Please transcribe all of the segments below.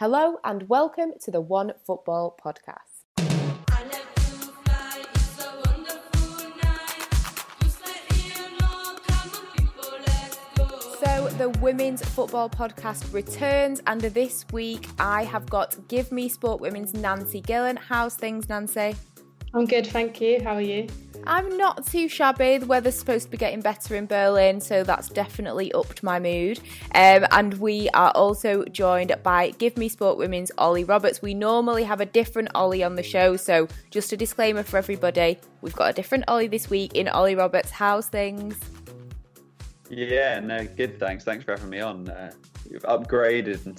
Hello and welcome to the One Football Podcast. So, the Women's Football Podcast returns, and this week I have got Give Me Sport Women's Nancy Gillen. How's things, Nancy? I'm good, thank you. How are you? I'm not too shabby. The weather's supposed to be getting better in Berlin, so that's definitely upped my mood. Um, and we are also joined by Give Me Sport Women's Olly Roberts. We normally have a different Ollie on the show, so just a disclaimer for everybody we've got a different Ollie this week in Olly Roberts. How's things? Yeah, no, good. Thanks. Thanks for having me on. Uh, you've upgraded in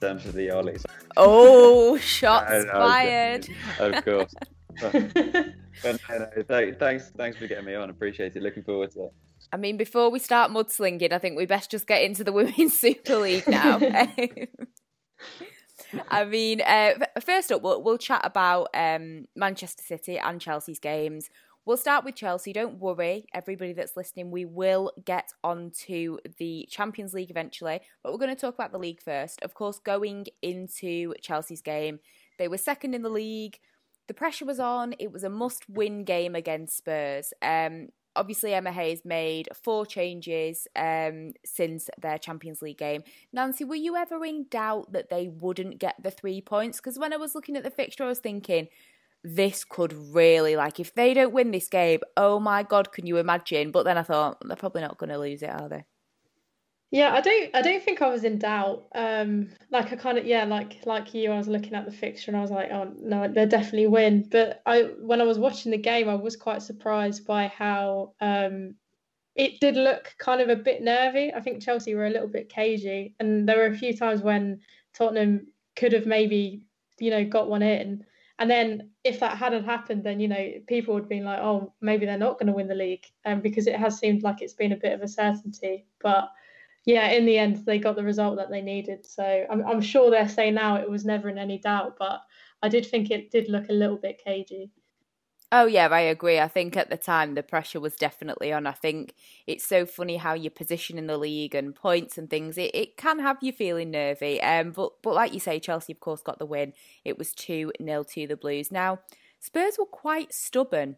terms of the Ollies. Oh, shots fired! Of course. but no, no, thanks, thanks for getting me on. Appreciate it. Looking forward to it. I mean, before we start mudslinging, I think we best just get into the Women's Super League now. I mean, uh, first up, we'll, we'll chat about um, Manchester City and Chelsea's games. We'll start with Chelsea. Don't worry, everybody that's listening. We will get onto the Champions League eventually, but we're going to talk about the league first. Of course, going into Chelsea's game, they were second in the league. The pressure was on. It was a must-win game against Spurs. Um, obviously, Emma Hayes made four changes um, since their Champions League game. Nancy, were you ever in doubt that they wouldn't get the three points? Because when I was looking at the fixture, I was thinking this could really like if they don't win this game oh my god can you imagine but then i thought they're probably not going to lose it are they yeah i don't i don't think i was in doubt um like i kind of yeah like like you i was looking at the fixture and i was like oh no they definitely win. But i when i was watching the game i was quite surprised by how um it did look kind of a bit nervy. I think chelsea were a little bit cagey and there were a few times when tottenham could have maybe you know got one in. And then if that hadn't happened, then you know people would have been like, oh, maybe they're not going to win the league, um, because it has seemed like it's been a bit of a certainty. But yeah, in the end, they got the result that they needed. So I'm, I'm sure they're saying now it was never in any doubt, but I did think it did look a little bit cagey. Oh yeah, I agree. I think at the time the pressure was definitely on. I think it's so funny how your position in the league and points and things it, it can have you feeling nervy. Um, but but like you say, Chelsea of course got the win. It was two 0 to the Blues. Now Spurs were quite stubborn.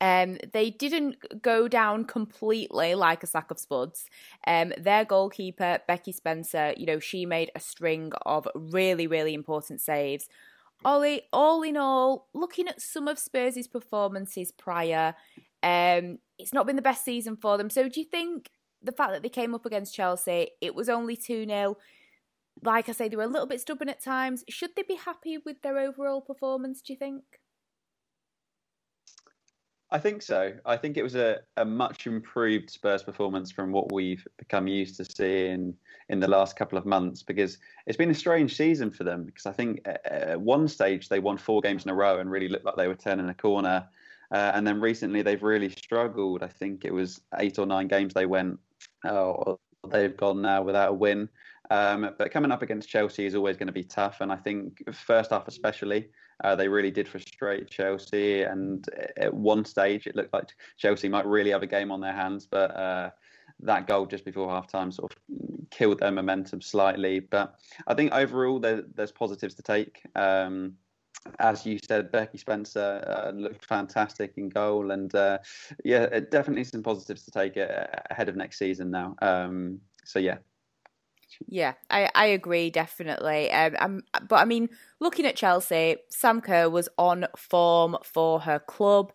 Um, they didn't go down completely like a sack of spuds. Um, their goalkeeper Becky Spencer, you know, she made a string of really really important saves Ollie, all in all, looking at some of Spurs' performances prior, um, it's not been the best season for them. So do you think the fact that they came up against Chelsea, it was only 2 0? Like I say, they were a little bit stubborn at times. Should they be happy with their overall performance, do you think? I think so. I think it was a, a much improved Spurs performance from what we've become used to seeing in the last couple of months because it's been a strange season for them because I think at one stage they won four games in a row and really looked like they were turning a corner. Uh, and then recently they've really struggled. I think it was eight or nine games they went, oh, they've gone now without a win. Um, but coming up against Chelsea is always going to be tough. And I think first half especially, uh, they really did frustrate Chelsea, and at one stage it looked like Chelsea might really have a game on their hands, but uh, that goal just before half time sort of killed their momentum slightly. But I think overall there, there's positives to take. Um, as you said, Becky Spencer uh, looked fantastic in goal, and uh, yeah, definitely some positives to take ahead of next season now. Um, so yeah, yeah, I, I agree definitely. Um, um, but I mean, looking at Chelsea, Sam Kerr was on form for her club.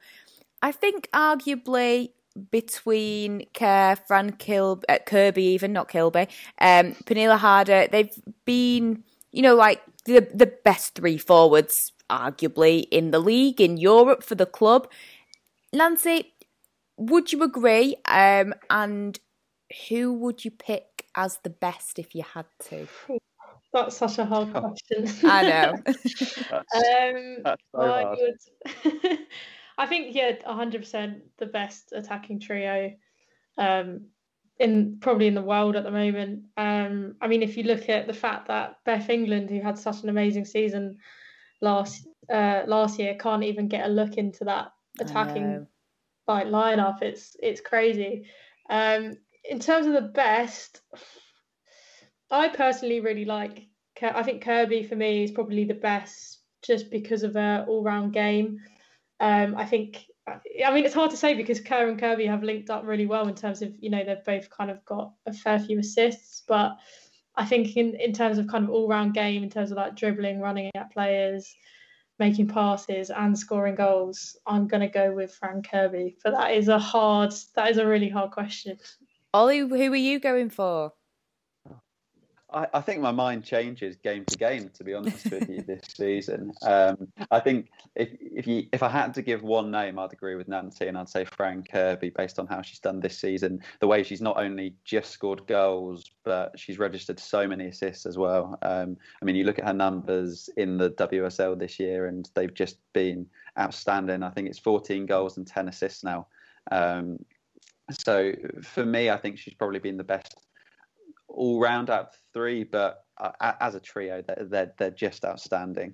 I think arguably between Kerr, Fran Kilby, uh, Kirby, even not Kilby, um, Pernille Harder, they've been, you know, like the the best three forwards, arguably in the league in Europe for the club. Nancy, would you agree? Um, and who would you pick as the best if you had to? That's such a hard oh. question. I know. um, that's so I, would, I think yeah, hundred percent the best attacking trio, um, in probably in the world at the moment. Um, I mean, if you look at the fact that Beth England, who had such an amazing season last uh, last year, can't even get a look into that attacking like lineup, it's it's crazy. Um, in terms of the best, I personally really like I think Kirby for me is probably the best just because of her all round game. Um, I think I mean, it's hard to say because Kerr and Kirby have linked up really well in terms of, you know, they've both kind of got a fair few assists. But I think in, in terms of kind of all round game, in terms of like dribbling, running at players, making passes, and scoring goals, I'm going to go with Fran Kirby. But that is a hard, that is a really hard question. Ollie, who are you going for? I, I, think my mind changes game to game. To be honest with you, this season, um, I think if if you if I had to give one name, I'd agree with Nancy, and I'd say Fran Kirby, based on how she's done this season, the way she's not only just scored goals, but she's registered so many assists as well. Um, I mean, you look at her numbers in the WSL this year, and they've just been outstanding. I think it's 14 goals and 10 assists now. Um, so for me, I think she's probably been the best all round out of three, but uh, as a trio, they're, they're, they're just outstanding.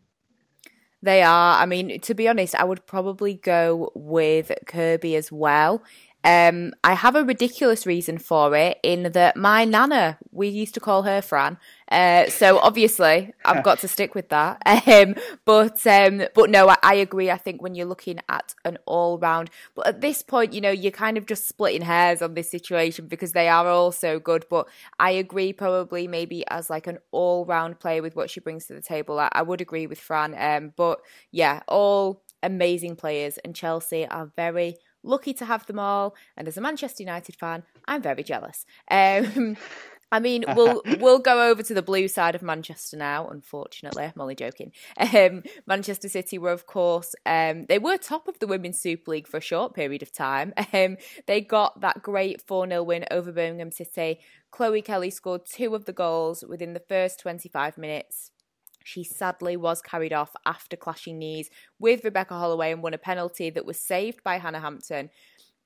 They are. I mean, to be honest, I would probably go with Kirby as well. Um, I have a ridiculous reason for it in that my nana, we used to call her Fran. Uh, so obviously I've got to stick with that. Um, but um, but no, I, I, agree. I think when you're looking at an all round, but at this point, you know, you're kind of just splitting hairs on this situation because they are all so good. But I agree, probably maybe as like an all round player with what she brings to the table, I, I would agree with Fran. Um, but yeah, all amazing players, and Chelsea are very lucky to have them all. And as a Manchester United fan, I'm very jealous. Um, I mean, we'll we'll go over to the blue side of Manchester now. Unfortunately, I'm only joking. Um, Manchester City were, of course, um, they were top of the Women's Super League for a short period of time. Um, they got that great 4 0 win over Birmingham City. Chloe Kelly scored two of the goals within the first 25 minutes. She sadly was carried off after clashing knees with Rebecca Holloway and won a penalty that was saved by Hannah Hampton.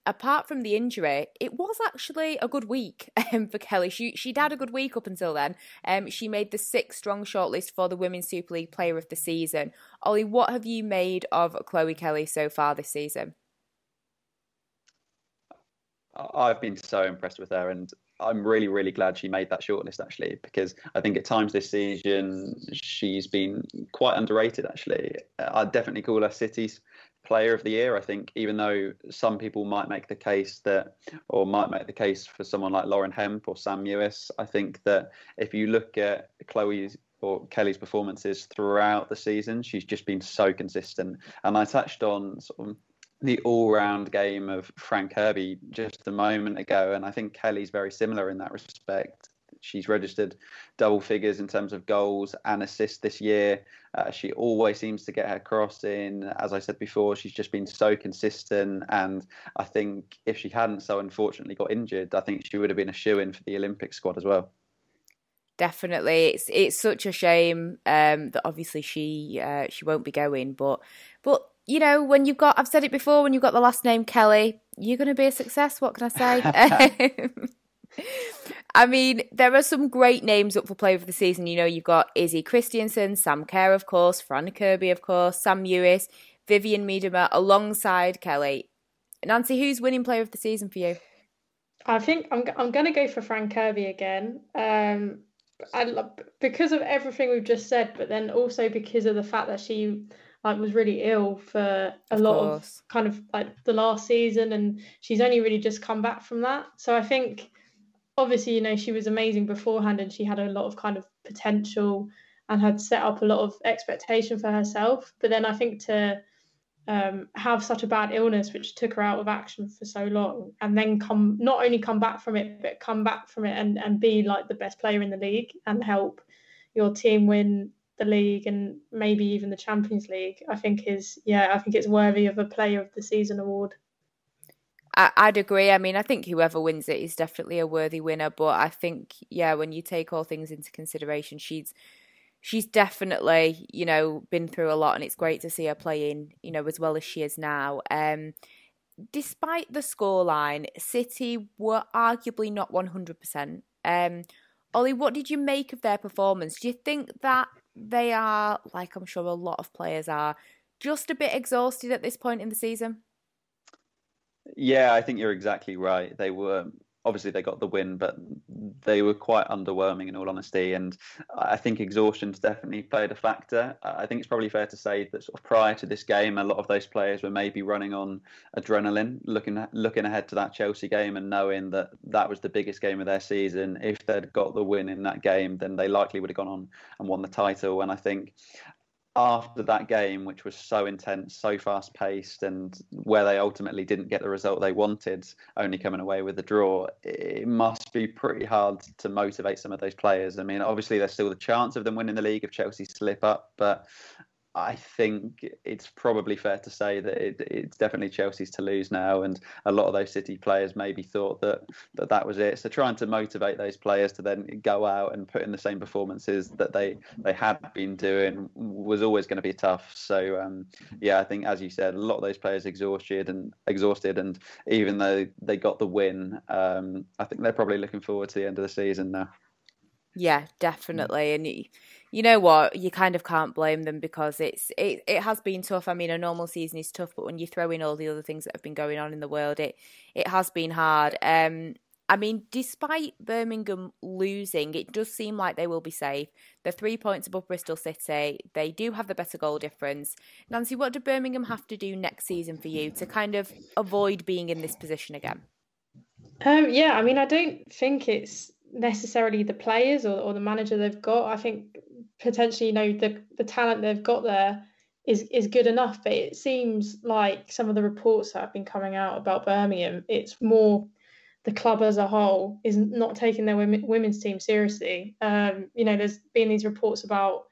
Apart from the injury, it was actually a good week um, for Kelly. She she'd had a good week up until then. Um, she made the six strong shortlist for the Women's Super League Player of the Season. Ollie, what have you made of Chloe Kelly so far this season? I've been so impressed with her, and I'm really, really glad she made that shortlist actually, because I think at times this season she's been quite underrated. Actually, I'd definitely call her City's Player of the Year. I think even though some people might make the case that, or might make the case for someone like Lauren Hemp or Sam Mewis, I think that if you look at Chloe's or Kelly's performances throughout the season, she's just been so consistent. And I touched on sort of the all-round game of Fran Kirby just a moment ago, and I think Kelly's very similar in that respect. She's registered double figures in terms of goals and assists this year. Uh, she always seems to get her cross in. As I said before, she's just been so consistent. And I think if she hadn't so unfortunately got injured, I think she would have been a shoe in for the Olympic squad as well. Definitely, it's it's such a shame um, that obviously she uh, she won't be going, but but you know, when you've got, I've said it before, when you've got the last name Kelly, you're going to be a success. What can I say? I mean, there are some great names up for play for the season. You know, you've got Izzy Christiansen, Sam Kerr, of course, Fran Kirby, of course, Sam Mewis, Vivianne Miedema, alongside Kelly. Nancy, who's winning player of the season for you? I think I'm I'm going to go for Fran Kirby again. Um, I love, because of everything we've just said, but then also because of the fact that she like was really ill for a of lot course. of kind of like the last season and she's only really just come back from that so i think obviously you know she was amazing beforehand and she had a lot of kind of potential and had set up a lot of expectation for herself but then i think to um, have such a bad illness which took her out of action for so long and then come not only come back from it but come back from it and, and be like the best player in the league and help your team win the league and maybe even the Champions League, I think is yeah, I think it's worthy of a Player of the Season award. I'd agree. I mean, I think whoever wins it is definitely a worthy winner. But I think, yeah, when you take all things into consideration, she's she's definitely, you know, been through a lot, and it's great to see her playing, you know, as well as she is now. Um, despite the scoreline, City were arguably not one hundred percent. Um, Ollie, what did you make of their performance? Do you think that they are, like I'm sure a lot of players are, just a bit exhausted at this point in the season? Yeah, I think you're exactly right. They were obviously they got the win, but they were quite underwhelming in all honesty. And I think exhaustion's definitely played a factor. I think it's probably fair to say that sort of prior to this game, a lot of those players were maybe running on adrenaline, looking looking ahead to that Chelsea game and knowing that that was the biggest game of their season. If they'd got the win in that game, then they likely would have gone on and won the title. And I think after that game, which was so intense, so fast paced, and where they ultimately didn't get the result they wanted, only coming away with a draw, it must be pretty hard to motivate some of those players. I mean, obviously, there's still the chance of them winning the league if Chelsea slip up, but I think it's probably fair to say that it, it's definitely Chelsea's to lose now, and a lot of those City players maybe thought that, that that was it. So trying to motivate those players to then go out and put in the same performances that they they had been doing was always going to be tough. So um, yeah, I think as you said, a lot of those players exhausted and exhausted, and even though they got the win, um, I think they're probably looking forward to the end of the season now. Yeah, definitely, and you know what you kind of can't blame them because it's it, it has been tough i mean a normal season is tough but when you throw in all the other things that have been going on in the world it it has been hard um I mean, despite Birmingham losing, it does seem like they will be safe. They're three points above Bristol City. They do have the better goal difference. Nancy, what do Birmingham have to do next season for you to kind of avoid being in this position again? Um, yeah, I mean, I don't think it's necessarily the players or, or the manager they've got. I think potentially, you know, the the talent they've got there is is good enough. But it seems like some of the reports that have been coming out about Birmingham, it's more the club as a whole is not taking their women, women's team seriously. Um, you know, there's been these reports about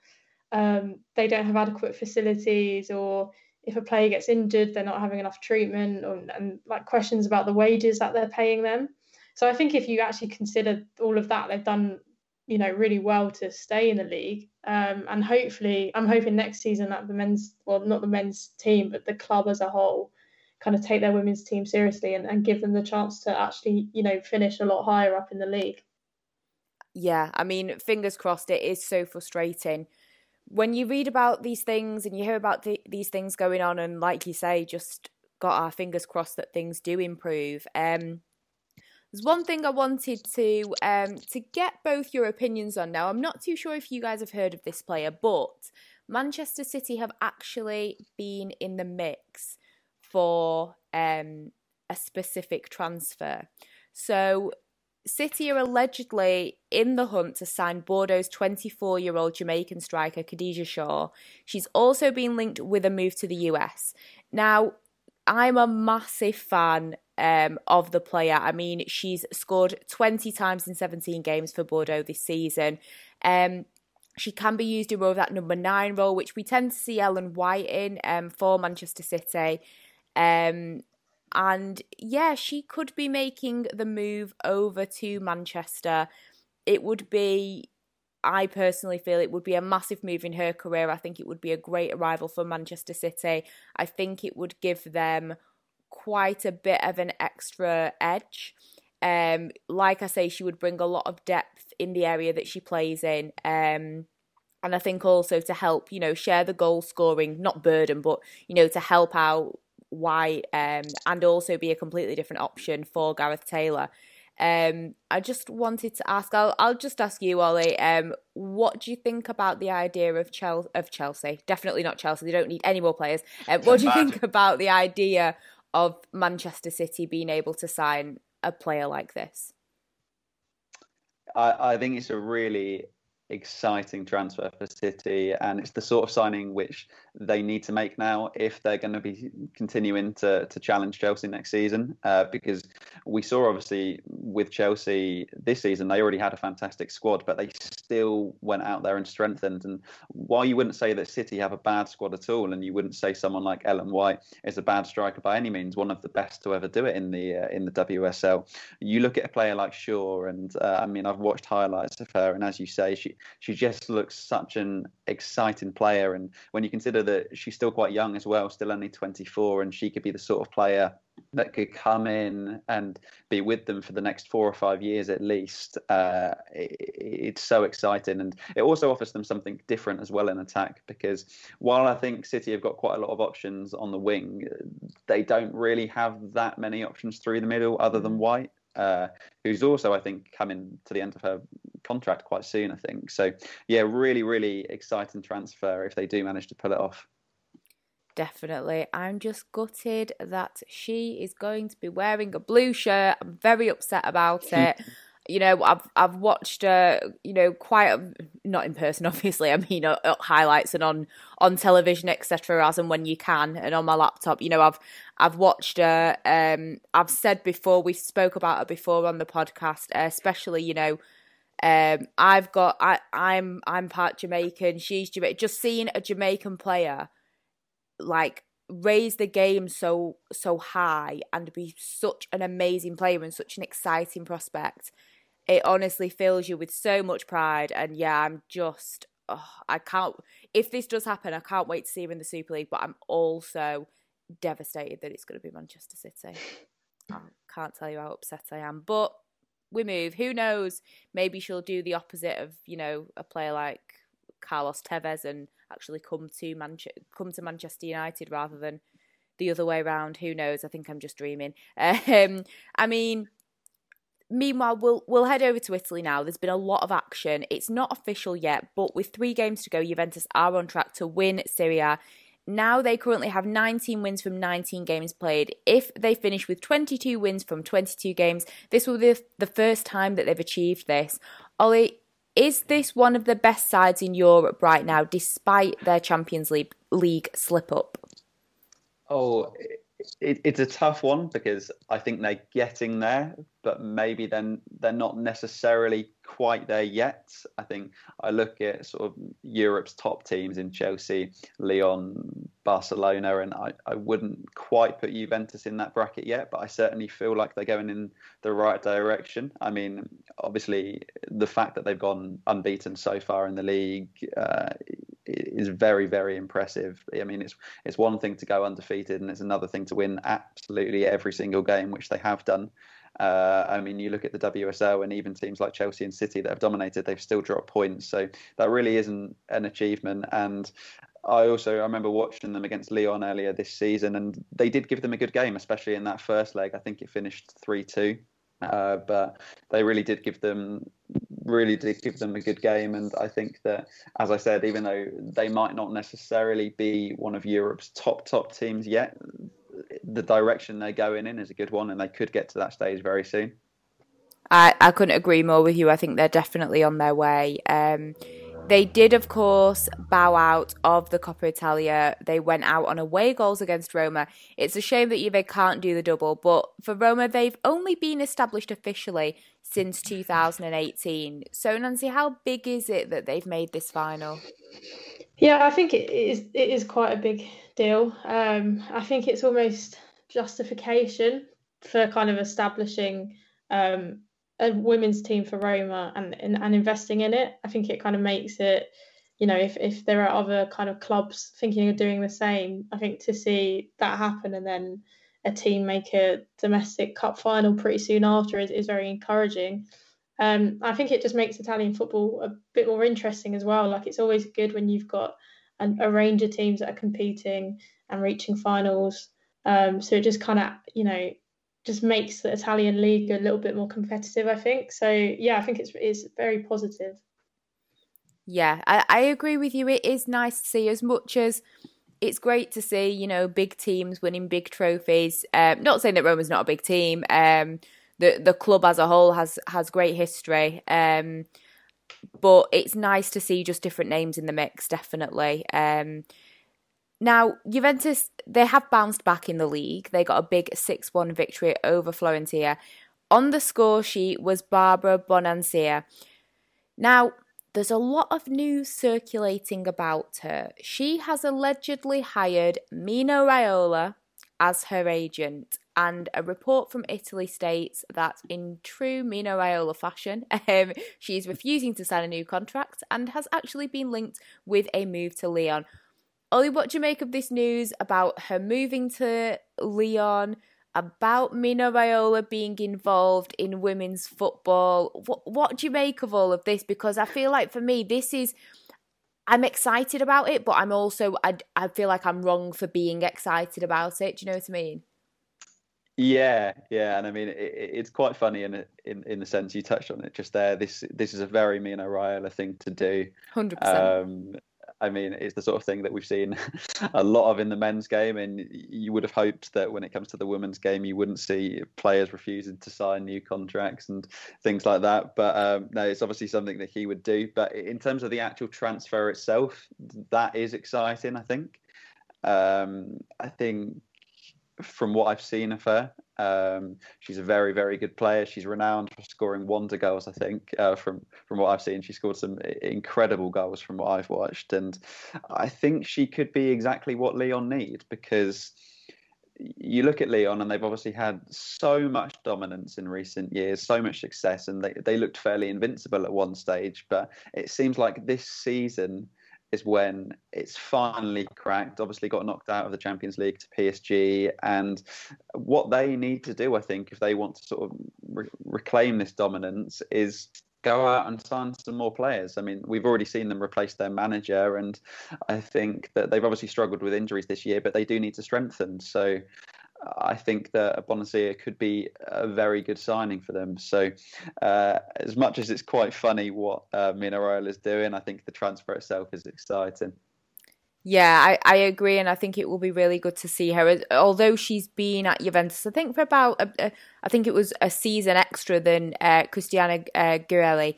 um, they don't have adequate facilities, or if a player gets injured, they're not having enough treatment, or, and like questions about the wages that they're paying them. So I think if you actually consider all of that, they've done you know really well to stay in the league. Um, and hopefully i'm hoping next season that the men's well not the men's team but the club as a whole kind of take their women's team seriously and, and give them the chance to actually you know finish a lot higher up in the league. Yeah i mean fingers crossed it is so frustrating. When you read about these things and you hear about the, these things going on and like you say just got our fingers crossed that things do improve um there's one thing I wanted to um, to get both your opinions on. Now, I'm not too sure if you guys have heard of this player, but Manchester City have actually been in the mix for um, a specific transfer. So, City are allegedly in the hunt to sign Bordeaux's 24 year old Jamaican striker Khadija Shaw. She's also been linked with a move to the US. Now, I'm a massive fan um, of the player. I mean, she's scored 20 times in 17 games for Bordeaux this season. Um, she can be used in more of that number nine role, which we tend to see Ellen White in um, for Manchester City. Um, and yeah, she could be making the move over to Manchester. It would be, I personally feel it would be a massive move in her career. I think it would be a great arrival for Manchester City. I think it would give them quite a bit of an extra edge. Um, like I say, she would bring a lot of depth in the area that she plays in. Um, and I think also to help, you know, share the goal scoring, not burden, but, you know, to help out White um, and also be a completely different option for Gareth Taylor. Um, I just wanted to ask. I'll I'll just ask you, Ollie. Um, what do you think about the idea of Chelsea? Of Chelsea, definitely not Chelsea. They don't need any more players. Um, what do you think about the idea of Manchester City being able to sign a player like this? I, I think it's a really exciting transfer for City, and it's the sort of signing which they need to make now if they're going to be continuing to to challenge Chelsea next season. Uh, because we saw obviously with Chelsea this season they already had a fantastic squad, but they still went out there and strengthened. And while you wouldn't say that City have a bad squad at all, and you wouldn't say someone like Ellen White is a bad striker by any means, one of the best to ever do it in the uh, in the WSL. You look at a player like Shaw, and uh, I mean I've watched highlights of her, and as you say, she she just looks such an exciting player. And when you consider that she's still quite young as well, still only 24, and she could be the sort of player that could come in and be with them for the next four or five years at least. Uh, it, it's so exciting, and it also offers them something different as well in attack. Because while I think City have got quite a lot of options on the wing, they don't really have that many options through the middle other than White. Uh, who's also, I think, coming to the end of her contract quite soon. I think so. Yeah, really, really exciting transfer if they do manage to pull it off. Definitely. I'm just gutted that she is going to be wearing a blue shirt. I'm very upset about it. You know, I've I've watched her, you know, quite a, not in person, obviously. I mean, uh, uh, highlights and on on television, etc. As and when you can, and on my laptop. You know, I've I've watched her. Um, I've said before we spoke about her before on the podcast, uh, especially you know. Um, I've got I I'm I'm part Jamaican. She's Jamaican. Just seeing a Jamaican player like raise the game so so high and be such an amazing player and such an exciting prospect it honestly fills you with so much pride and yeah i'm just oh, i can't if this does happen i can't wait to see him in the super league but i'm also devastated that it's going to be manchester city i can't tell you how upset i am but we move who knows maybe she'll do the opposite of you know a player like carlos tevez and actually come to Manche- come to Manchester United rather than the other way around. Who knows? I think I'm just dreaming. Um, I mean, meanwhile, we'll we'll head over to Italy now. There's been a lot of action. It's not official yet, but with three games to go, Juventus are on track to win Serie A. Now they currently have 19 wins from 19 games played. If they finish with 22 wins from 22 games, this will be the first time that they've achieved this. Ollie, is this one of the best sides in Europe right now, despite their Champions League, League slip up? Oh, it, it's a tough one because I think they're getting there, but maybe then they're not necessarily quite there yet. I think I look at sort of Europe's top teams in Chelsea, Lyon, Barcelona, and I, I wouldn't quite put Juventus in that bracket yet, but I certainly feel like they're going in the right direction. I mean, obviously, the fact that they've gone unbeaten so far in the league uh, is very, very impressive. I mean, it's it's one thing to go undefeated, and it's another thing to win absolutely every single game, which they have done. Uh, I mean, you look at the WSL, and even teams like Chelsea and City that have dominated, they've still dropped points. So that really isn't an achievement. And I also I remember watching them against Lyon earlier this season, and they did give them a good game, especially in that first leg. I think it finished three two. Uh, but they really did give them really did give them a good game. And I think that as I said even though they might not necessarily be one of Europe's top top teams yet the direction they're going in is a good one and they could get to that stage very soon. I, I couldn't agree more with you. I think they're definitely on their way. Um, they did, of course, bow out of the Coppa Italia. They went out on away goals against Roma. It's a shame that Juve can't do the double, but for Roma, they've only been established officially since 2018. So, Nancy, how big is it that they've made this final? Yeah, I think it is. It is quite a big deal. Um, I think it's almost justification for kind of establishing um, a women's team for Roma and, and, and investing in it. I think it kind of makes it, you know, if, if there are other kind of clubs thinking of doing the same, I think to see that happen and then a team make a domestic cup final pretty soon after is, is very encouraging. Um, I think it just makes Italian football a bit more interesting as well. Like it's always good when you've got an, a range of teams that are competing and reaching finals. Um, so it just kind of, you know, just makes the Italian league a little bit more competitive. I think so. Yeah, I think it's it's very positive. Yeah, I, I agree with you. It is nice to see as much as it's great to see, you know, big teams winning big trophies. Um, not saying that Roma's not a big team. Um, the the club as a whole has has great history. Um, but it's nice to see just different names in the mix. Definitely. Um, now, Juventus, they have bounced back in the league. They got a big 6 1 victory over Florentia. On the score sheet was Barbara Bonansea. Now, there's a lot of news circulating about her. She has allegedly hired Mino Raiola as her agent, and a report from Italy states that, in true Mino Raiola fashion, um, she is refusing to sign a new contract and has actually been linked with a move to Lyon. Ollie, what do you make of this news about her moving to Lyon, about Mino Raiola being involved in women's football? What, what do you make of all of this? Because I feel like for me, this is. I'm excited about it, but I'm also I, I feel like I'm wrong for being excited about it. Do you know what I mean? Yeah, yeah, and I mean it, it's quite funny in, in in the sense you touched on it just there. This this is a very Mino Raiola thing to do. Hundred um, percent. I mean, it's the sort of thing that we've seen a lot of in the men's game, and you would have hoped that when it comes to the women's game, you wouldn't see players refusing to sign new contracts and things like that. But um, no, it's obviously something that he would do. But in terms of the actual transfer itself, that is exciting. I think. Um, I think from what I've seen of her, um, she's a very, very good player. She's renowned for scoring wonder goals. I think uh, from from what I've seen, she scored some incredible goals from what I've watched, and I think she could be exactly what Lyon need because you look at Lyon and they've obviously had so much dominance in recent years, so much success, and they, they looked fairly invincible at one stage. But it seems like this season is when it's finally cracked. Obviously, got knocked out of the Champions League to PSG, and what they need to do, I think, if they want to sort of re- reclaim this dominance, is go out and sign some more players. I mean, we've already seen them replace their manager, and I think that they've obviously struggled with injuries this year, but they do need to strengthen. So I think that Bonansea could be a very good signing for them. So, uh, as much as it's quite funny what uh, Mino is doing, I think the transfer itself is exciting. Yeah, I, I agree, and I think it will be really good to see her. Although she's been at Juventus, I think for about, a, a, I think it was a season extra than uh, Cristiana uh, Girelli.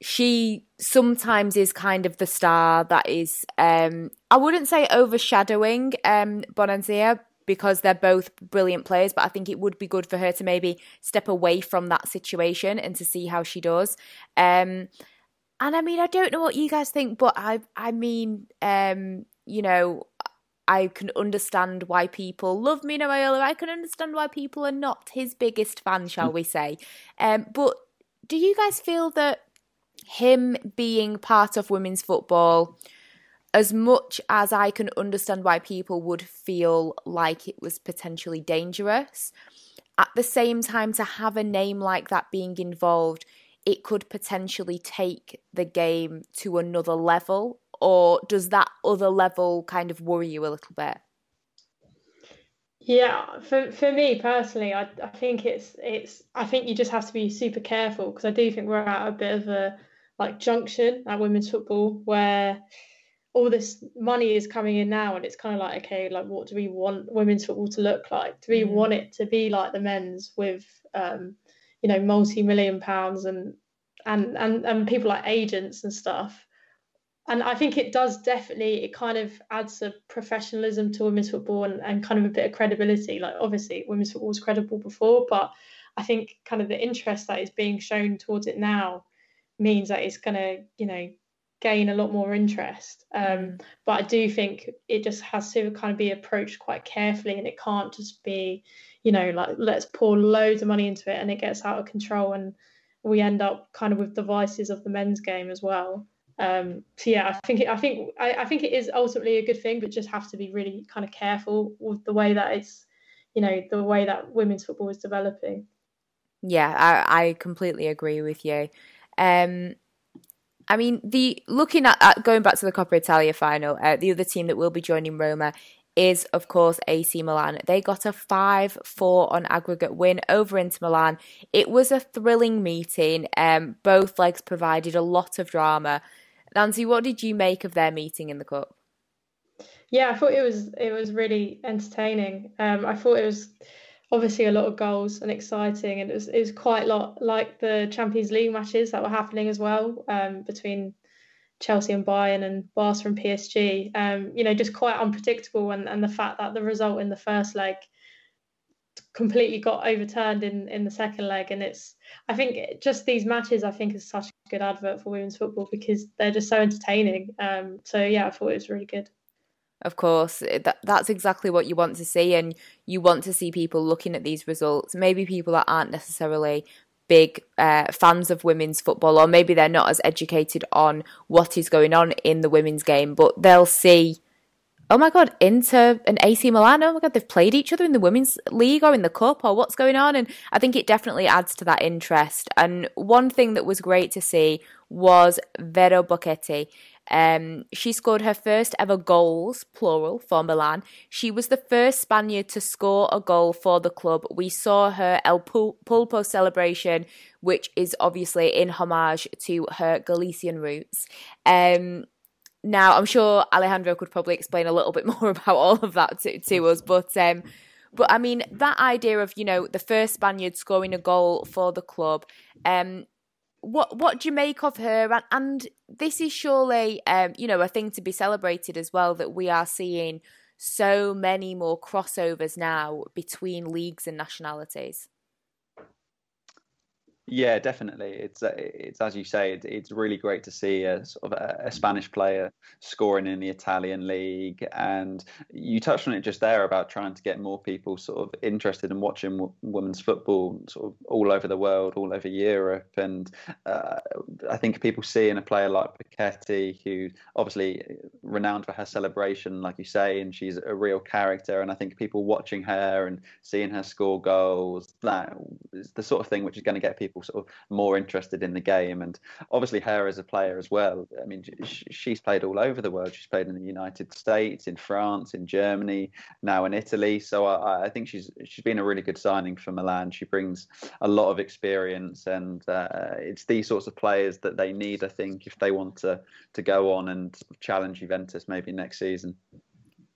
She sometimes is kind of the star that is, um, I wouldn't say overshadowing um, Bonansea, because they're both brilliant players, but I think it would be good for her to maybe step away from that situation and to see how she does. Um, and I mean, I don't know what you guys think, but I, I mean, um, you know, I can understand why people love Mino Raiola. I can understand why people are not his biggest fan, shall we say? Um, but do you guys feel that him being part of women's football? As much as I can understand why people would feel like it was potentially dangerous, at the same time, to have a name like that being involved, it could potentially take the game to another level. Or does that other level kind of worry you a little bit? Yeah, for for me personally, I, I think it's it's I think you just have to be super careful because I do think we're at a bit of a like junction at women's football where all this money is coming in now and it's kind of like okay like what do we want women's football to look like? Do we mm. want it to be like the men's with um you know multi-million pounds and and and and people like agents and stuff? And I think it does definitely it kind of adds a professionalism to women's football and, and kind of a bit of credibility. Like obviously women's football was credible before but I think kind of the interest that is being shown towards it now means that it's going to you know gain a lot more interest. Um, but I do think it just has to kind of be approached quite carefully, and it can't just be, you know, like let's pour loads of money into it and it gets out of control, and we end up kind of with the vices of the men's game as well. Um, so yeah, I think it, I think I, I think it is ultimately a good thing, but just have to be really kind of careful with the way that it's, you know, the way that women's football is developing. Yeah, I, I completely agree with you. Um, I mean, the looking at, at going back to the Coppa Italia final, uh, the other team that will be joining Roma is, of course, AC Milan. They got a 5 4 on aggregate win over Inter Milan. It was a thrilling meeting. Um, both legs provided a lot of drama. Nancy, what did you make of their meeting in the Cup? Yeah, I thought it was it was really entertaining. Um, I thought it was obviously a lot of goals and exciting, and it was it was quite a lot like the Champions League matches that were happening as well um, between Chelsea and Bayern and Barca and PSG. Um, you know, just quite unpredictable, and and the fact that the result in the first leg completely got overturned in in the second leg, and it's I think just these matches I think is such a good advert for women's football because they're just so entertaining. Um, so yeah, I thought it was really good of course that that's exactly what you want to see and you want to see people looking at these results. Maybe people that aren't necessarily big uh, fans of women's football or maybe they're not as educated on what is going on in the women's game but they'll see oh my god Inter and AC Milan oh my god they've played each other in the women's league or in the cup or what's going on? And I think it definitely adds to that interest. And one thing that was great to see was Vero Boquete Um, she scored her first ever goals, plural, for Milan. She was the first Spaniard to score a goal for the club. We saw her El Pulpo celebration, which is obviously in homage to her Galician roots. Um, now, I'm sure Alejandro could probably explain a little bit more about all of that to, to us, but um, but I mean that idea of you know the first Spaniard scoring a goal for the club. Um, what what do you make of her? And, and this is surely um, you know a thing to be celebrated as well that we are seeing so many more crossovers now between leagues and nationalities. Yeah, definitely. It's uh, it's as you say, it, it's really great to see a sort of a, a, Spanish player scoring in the Italian league, and you touched on it just there about trying to get more people sort of interested in watching w- women's football, sort of all over the world, all over Europe, and uh, I think people seeing a player like Boquete, who obviously renowned for her celebration, like you say, and she's a real character, and I think people watching her and seeing her score goals, that is the sort of thing which is going to get people people sort of more interested in the game. And obviously, her as a player as well. I mean, she's played all over the world. She's played in the United States, in France, in Germany, now in Italy. So I, I think she's she's been a really good signing for Milan. She brings a lot of experience, and uh, it's these sorts of players that they need. I think if they want to to go on and challenge Juventus maybe next season.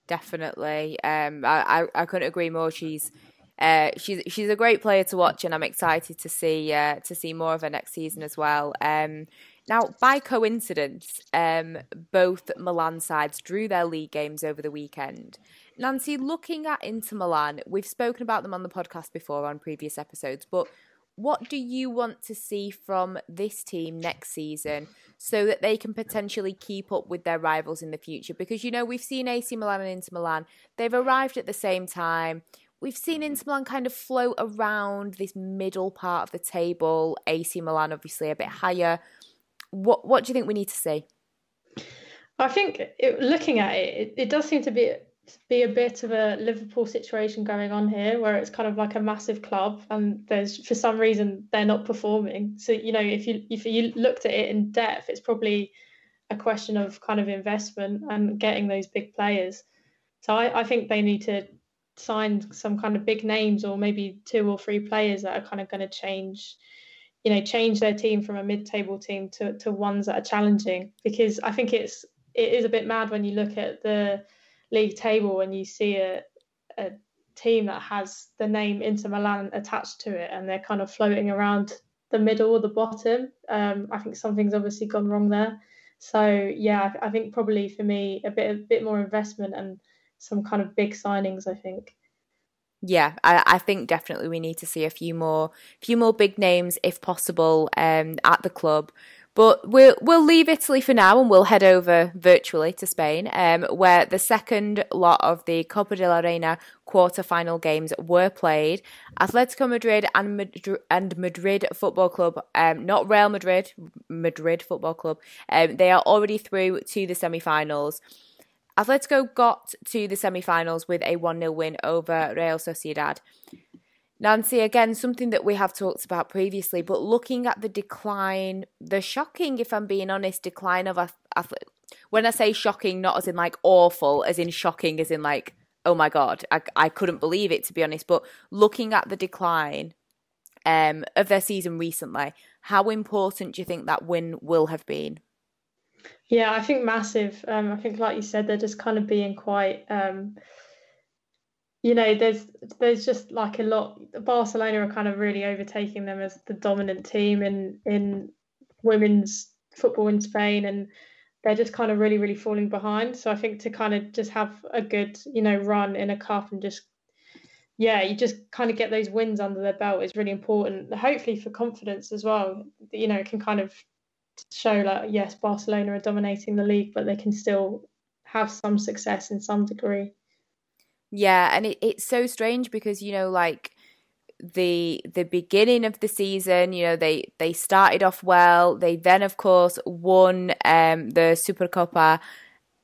Definitely, um, I, I I couldn't agree more. She's uh, she's she's a great player to watch, and I'm excited to see uh, to see more of her next season as well. Um, now, by coincidence, um, both Milan sides drew their league games over the weekend. Nancy, looking at Inter Milan, we've spoken about them on the podcast before on previous episodes, but what do you want to see from this team next season so that they can potentially keep up with their rivals in the future? Because, you know, we've seen AC Milan and Inter Milan, they've arrived at the same time we've seen mm-hmm. Inter Milan kind of float around this middle part of the table. AC Milan obviously a bit higher. What what do you think we need to see? I think it, looking at it, it, it, does seem to be be a bit of a Liverpool situation going on here, where it's kind of like a massive club, and there's for some reason they're not performing. So you know, if you if you looked at it in depth, it's probably a question of kind of investment and getting those big players. So I, I think they need to signed some kind of big names or maybe two or three players that are kind of going to change you know change their team from a mid-table team to, to ones that are challenging. Because i think it's it is a bit mad when you look at the league table and you see a, a team that has the name Inter Milan attached to it and they're kind of floating around the middle or the bottom. Um, I think something's obviously gone wrong there. So yeah I, think probably for me a bit a bit more investment and some kind of big signings. I think. Yeah, I, I think definitely we need to see a few more, few more big names if possible, um, at the club. But we'll we'll leave Italy for now and we'll head over virtually to Spain, um, where the second lot of the Copa de la Reina quarter-final games were played. Atletico Madrid and Madrid, and Madrid Football Club, um, not Real Madrid, Madrid Football Club, um, they are already through to the semi-finals. Atletico got to the semi finals with a 1 0 win over Real Sociedad. Nancy, again, something that we have talked about previously, but looking at the decline, the shocking, if I'm being honest, decline of Athletic. When I say shocking, not as in like awful, as in shocking, as in like, oh my God, I, I couldn't believe it, to be honest. But looking at the decline um, of their season recently, how important do you think that win will have been? Yeah, I think massive. Um, I think, like you said, they're just kind of being quite. Um, you know, there's there's just like a lot. Barcelona are kind of really overtaking them as the dominant team in in women's football in Spain, and they're just kind of really really falling behind. So I think to kind of just have a good you know run in a cup and just yeah, you just kind of get those wins under their belt is really important. Hopefully for confidence as well. You know, it can kind of show like yes, Barcelona are dominating the league, but they can still have some success in some degree. Yeah, and it, it's so strange because you know, like the the beginning of the season, you know, they they started off well. They then, of course, won um, the Supercopa,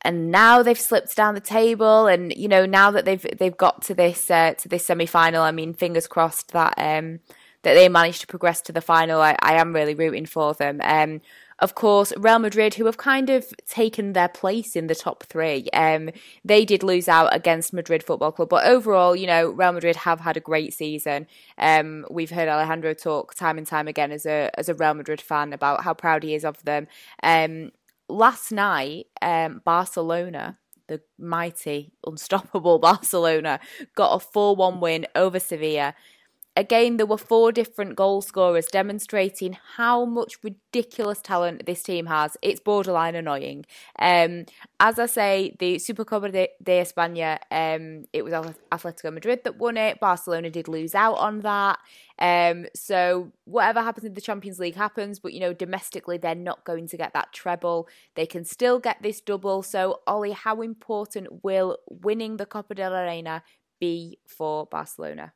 and now they've slipped down the table. And you know, now that they've they've got to this uh, to this semi final, I mean, fingers crossed that um, that they managed to progress to the final. I, I am really rooting for them. Um, of course, Real Madrid, who have kind of taken their place in the top three, um, they did lose out against Madrid Football Club. But overall, you know, Real Madrid have had a great season. Um, we've heard Alejandro talk time and time again as a as a Real Madrid fan about how proud he is of them. Um, last night, um, Barcelona the mighty, unstoppable Barcelona got a 4 1 win over Sevilla. Again, there were four different goal scorers demonstrating how much ridiculous talent this team has. It's borderline annoying. Um, as I say, the Supercopa de, de España, um, it was Atletico Madrid that won it. Barcelona did lose out on that. Um, so whatever happens in the Champions League happens, but you know, domestically they're not going to get that treble. They can still get this double. So, Olly, how important will winning the Copa del Reina be for Barcelona?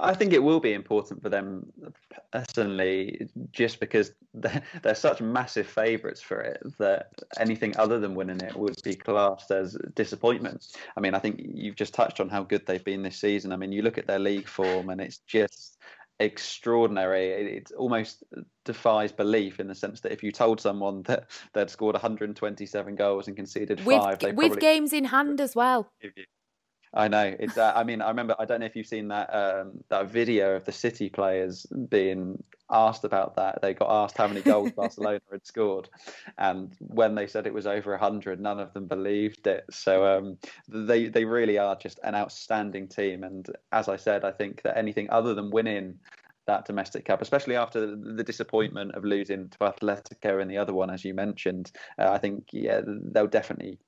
I think it will be important for them personally, just because they're, they're such massive favourites for it that anything other than winning it would be classed as disappointment. I mean, I think you've just touched on how good they've been this season. I mean, you look at their league form and it's just extraordinary. It, almost defies belief in the sense that if you told someone that they'd scored 127 goals and conceded with, five, with probably... games in hand as well. I know it's. Uh, I mean, I remember. I don't know if you've seen that um, that video of the City players being asked about that. They got asked how many goals Barcelona had scored, and when they said it was over hundred, none of them believed it. So um, they they really are just an outstanding team. And as I said, I think that anything other than winning that domestic cup, especially after the disappointment of losing to Atletico in the other one, as you mentioned, uh, I think yeah they'll definitely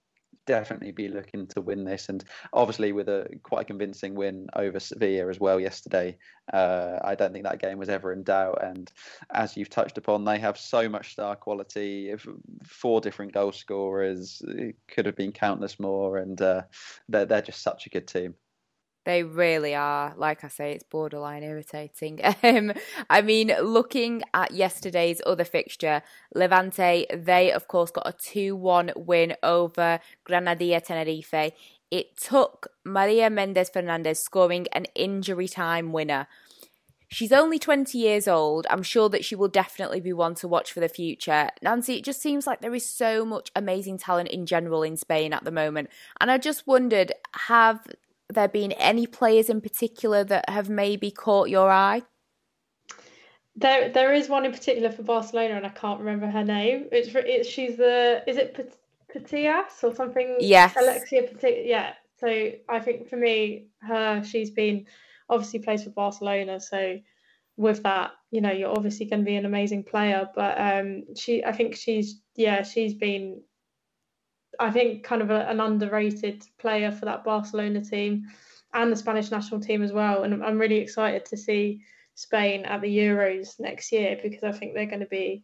definitely be looking to win this, and obviously with a quite a convincing win over Sevilla as well yesterday. Uh, I don't think that game was ever in doubt. And as you've touched upon, they have so much star quality. Four different goal scorers, it could have been countless more, and uh, they're they're just such a good team. They really are. Like I say, it's borderline irritating. Um, I mean, looking at yesterday's other fixture, Levante, they of course got a 2 1 win over Granadilla Tenerife. It took Maria Mendez Fernandez scoring an injury time winner. She's only 20 years old. I'm sure that she will definitely be one to watch for the future. Nancy, it just seems like there is so much amazing talent in general in Spain at the moment. And I just wondered have there been any players in particular that have maybe caught your eye? There, there is one in particular for Barcelona, and I can't remember her name. It's, it's she's the is it Putellas or something? Yes, Alexia Putellas. Yeah. So I think for me, her she's been obviously plays for Barcelona, so with that, you know, you're obviously going to be an amazing player. But um, she, I think she's yeah, she's been I think kind of a, an underrated player for that Barcelona team and the Spanish national team as well. And I'm really excited to see Spain at the Euros next year because I think they're going to be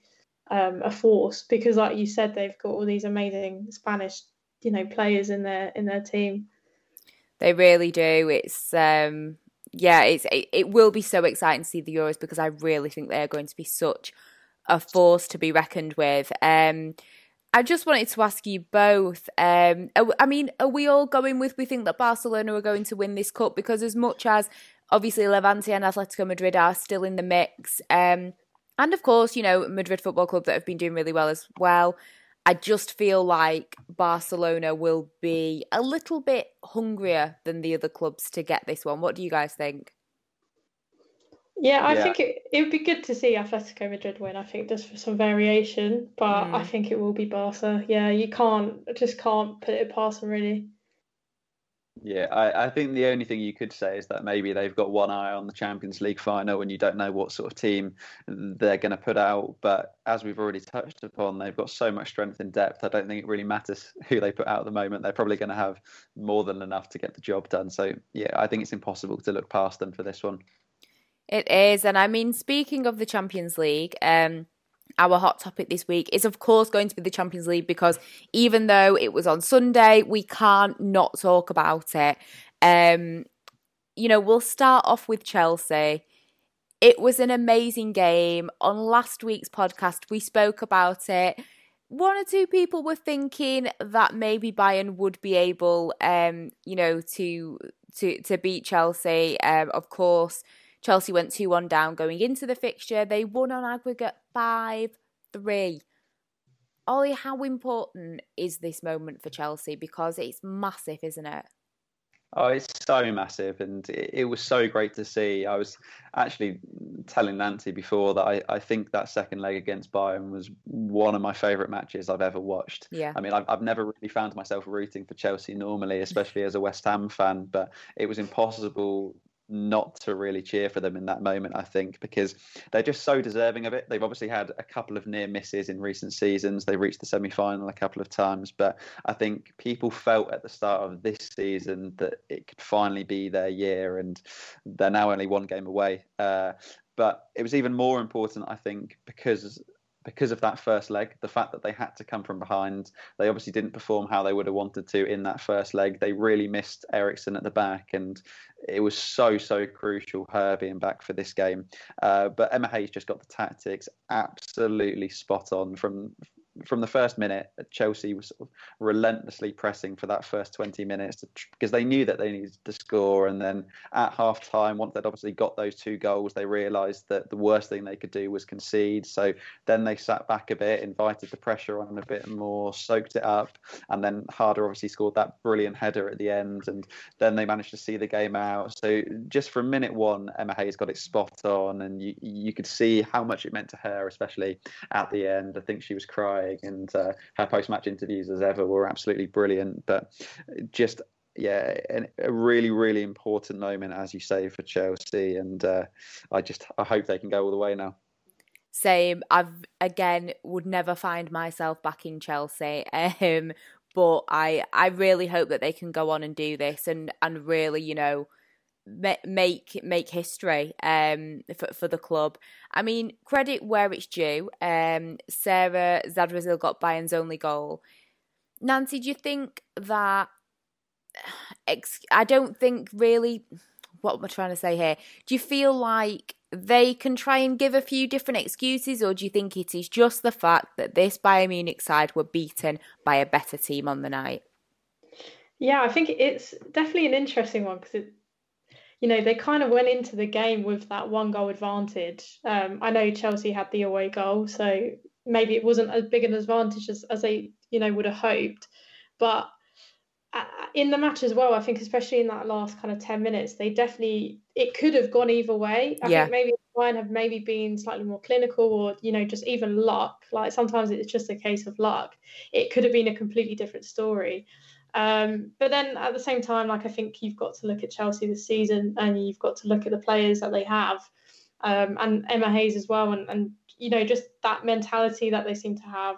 um, a force. Because, like you said, they've got all these amazing Spanish, you know, players in their in their team. They really do. It's um, yeah, it's it, it will be so exciting to see the Euros because I really think they are going to be such a force to be reckoned with. Um, I just wanted to ask you both. Um, I mean, are we all going with we think that Barcelona are going to win this cup? Because as much as obviously Levante and Atletico Madrid are still in the mix, um, and of course, you know, Madrid Football Club that have been doing really well as well. I just feel like Barcelona will be a little bit hungrier than the other clubs to get this one. What do you guys think? Yeah, I yeah. think it, it would be good to see Atletico Madrid win. I think just for some variation, but mm. I think it will be Barca. Yeah, you can't just can't put it past them really. Yeah, I, I think the only thing you could say is that maybe they've got one eye on the Champions League final and you don't know what sort of team they're going to put out. But as we've already touched upon, they've got so much strength in depth. I don't think it really matters who they put out at the moment. They're probably going to have more than enough to get the job done. So, yeah, I think it's impossible to look past them for this one. It is, and I mean, speaking of the Champions League, um, our hot topic this week is, of course, going to be the Champions League because even though it was on Sunday, we can't not talk about it. Um, you know, we'll start off with Chelsea. It was an amazing game. On last week's podcast, we spoke about it. One or two people were thinking that maybe Bayern would be able, um, you know, to to to beat Chelsea. Um, of course, Chelsea went 2 1 down going into the fixture. They won on aggregate 5 3. Olly, how important is this moment for Chelsea? Because it's massive, isn't it? Oh, it's so massive, and it, it, was so great to see. I was actually telling Nancy before that I, I think that second leg against Bayern was one of my favourite matches I've ever watched. Yeah. I mean, I've, I've never really found myself rooting for Chelsea normally, especially as a West Ham fan, but it was impossible not to really cheer for them in that moment, I think, because they're just so deserving of it. They've obviously had a couple of near misses in recent seasons. They reached the semi final a couple of times, but I think people felt at the start of this season that it could finally be their year, and they're now only one game away. Uh, but it was even more important, I think, because because of that first leg, the fact that they had to come from behind, they obviously didn't perform how they would have wanted to in that first leg. They really missed Eriksson at the back, and it was so so crucial her being back for this game. Uh, but Emma Hayes just got the tactics absolutely spot on from from the first minute, Chelsea was sort of relentlessly pressing for that first 20 minutes because they knew that they needed to score. And then at half time, once they'd obviously got those two goals, they realised that the worst thing they could do was concede. So then they sat back a bit, invited the pressure on a bit more, soaked it up. And then Harder obviously scored that brilliant header at the end. And then they managed to see the game out. So just from minute one, Emma Hayes got it spot on. And you, you could see how much it meant to her, especially at the end. I think she was crying and uh, her post-match interviews, as ever, were absolutely brilliant. But just yeah, a really, really important moment, as you say, for Chelsea, and uh, I just I hope they can go all the way now. Same. I've again would never find myself backing Chelsea. Um, but I I really hope that they can go on and do this and and really you know make make history um for, for the club. I mean, credit where it's due. Um, Sarah Zadrazil got Bayern's only goal. Nancy, do you think that? I don't think really. What am I trying to say here? Do you feel like they can try and give a few different excuses, or do you think it is just the fact that this Bayern Munich side were beaten by a better team on the night? Yeah, I think it's definitely an interesting one because it you know, they kind of went into the game with that one goal advantage. Um, I know Chelsea had the away goal, so maybe it wasn't as big an advantage as, as they, you know, would have hoped. But uh, in the match as well, I think especially in that last kind of 10 minutes, they definitely, it could have gone either way. I yeah. think maybe Bayern have maybe been slightly more clinical or, you know, just even luck. Like sometimes it's just a case of luck. It could have been a completely different story. Um, but then at the same time, like I think you've got to look at Chelsea this season, and you've got to look at the players that they have, um, and Emma Hayes as well, and, and you know just that mentality that they seem to have.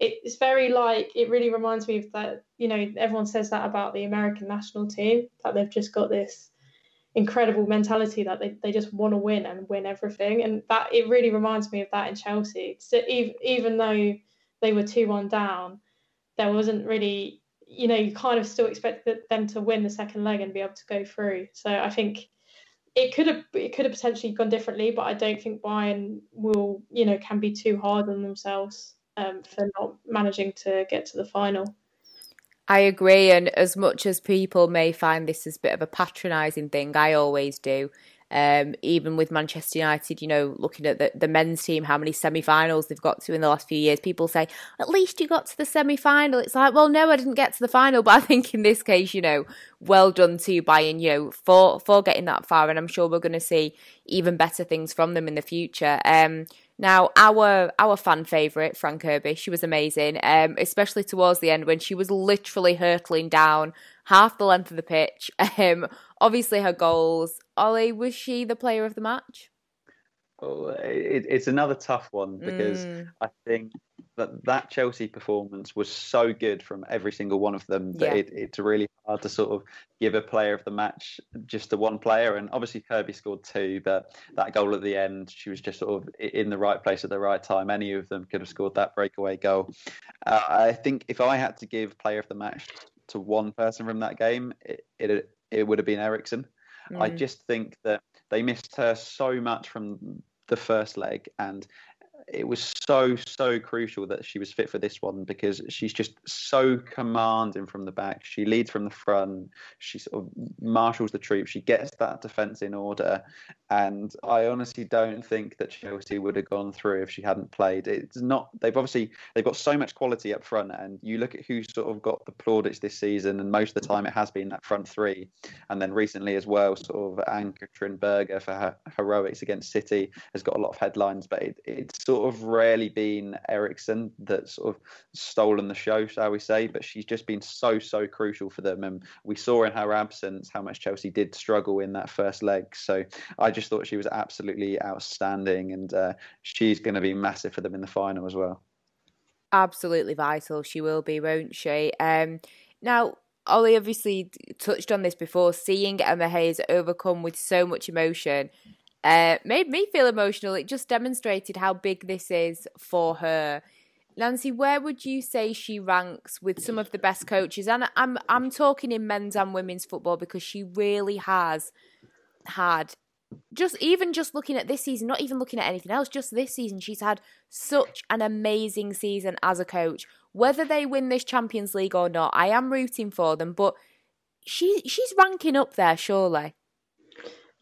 it's very like it really reminds me of that. You know, everyone says that about the American national team that they've just got this incredible mentality that they, they just want to win and win everything, and that it really reminds me of that in Chelsea. So even even though they were two one down, there wasn't really you know, you kind of still expect them to win the second leg and be able to go through. So I think it could have it could have potentially gone differently, but I don't think Bayern will, you know, can be too hard on themselves um, for not managing to get to the final. I agree, and as much as people may find this as a bit of a patronising thing, I always do. Um, even with Manchester United, you know, looking at the, the men's team, how many semi finals they've got to in the last few years, people say, at least you got to the semi final. It's like, well, no, I didn't get to the final. But I think in this case, you know, well done to Bayern, you know, for, for getting that far. And I'm sure we're going to see even better things from them in the future. Um, now, our our fan favourite, Fran Kirby, she was amazing, um, especially towards the end when she was literally hurtling down half the length of the pitch. Um, obviously, her goals. Olly, was she the player of the match? Oh, it, it's another tough one because mm. I think that that Chelsea performance was so good from every single one of them that yeah. it, it's really hard to sort of give a player of the match just to one player. And obviously Kirby scored two, but that goal at the end, she was just sort of in the right place at the right time. Any of them could have scored that breakaway goal. Uh, I think if I had to give player of the match to one person from that game, it it, it would have been Eriksson. Mm. I just think that they missed her so much from the first leg, and it was so so crucial that she was fit for this one because she's just so commanding from the back. She leads from the front. She sort of marshals the troops. She gets that defence in order, and I honestly don't think that Chelsea would have gone through if she hadn't played. It's not. They've obviously they've got so much quality up front, and you look at who sort of got the plaudits this season, and most of the time it has been that front three, and then recently as well, sort of Ann-Katrin Berger for her heroics against City has got a lot of headlines, but it, it's sort of rarely been Eriksson that sort of stolen the show, shall we say? But she's just been so so crucial for them, and we saw in her absence how much Chelsea did struggle in that first leg. So I just thought she was absolutely outstanding, and uh, she's going to be massive for them in the final as well. Absolutely vital. She will be, won't she? Um, now, Olly obviously touched on this before. Seeing Emma Hayes overcome with so much emotion uh, made me feel emotional. It just demonstrated how big this is for her. Nancy, where would you say she ranks with some of the best coaches? And I'm I'm talking in men's and women's football because she really has had just even just looking at this season, not even looking at anything else, just this season, she's had such an amazing season as a coach. Whether they win this Champions League or not, I am rooting for them, but she she's ranking up there, surely.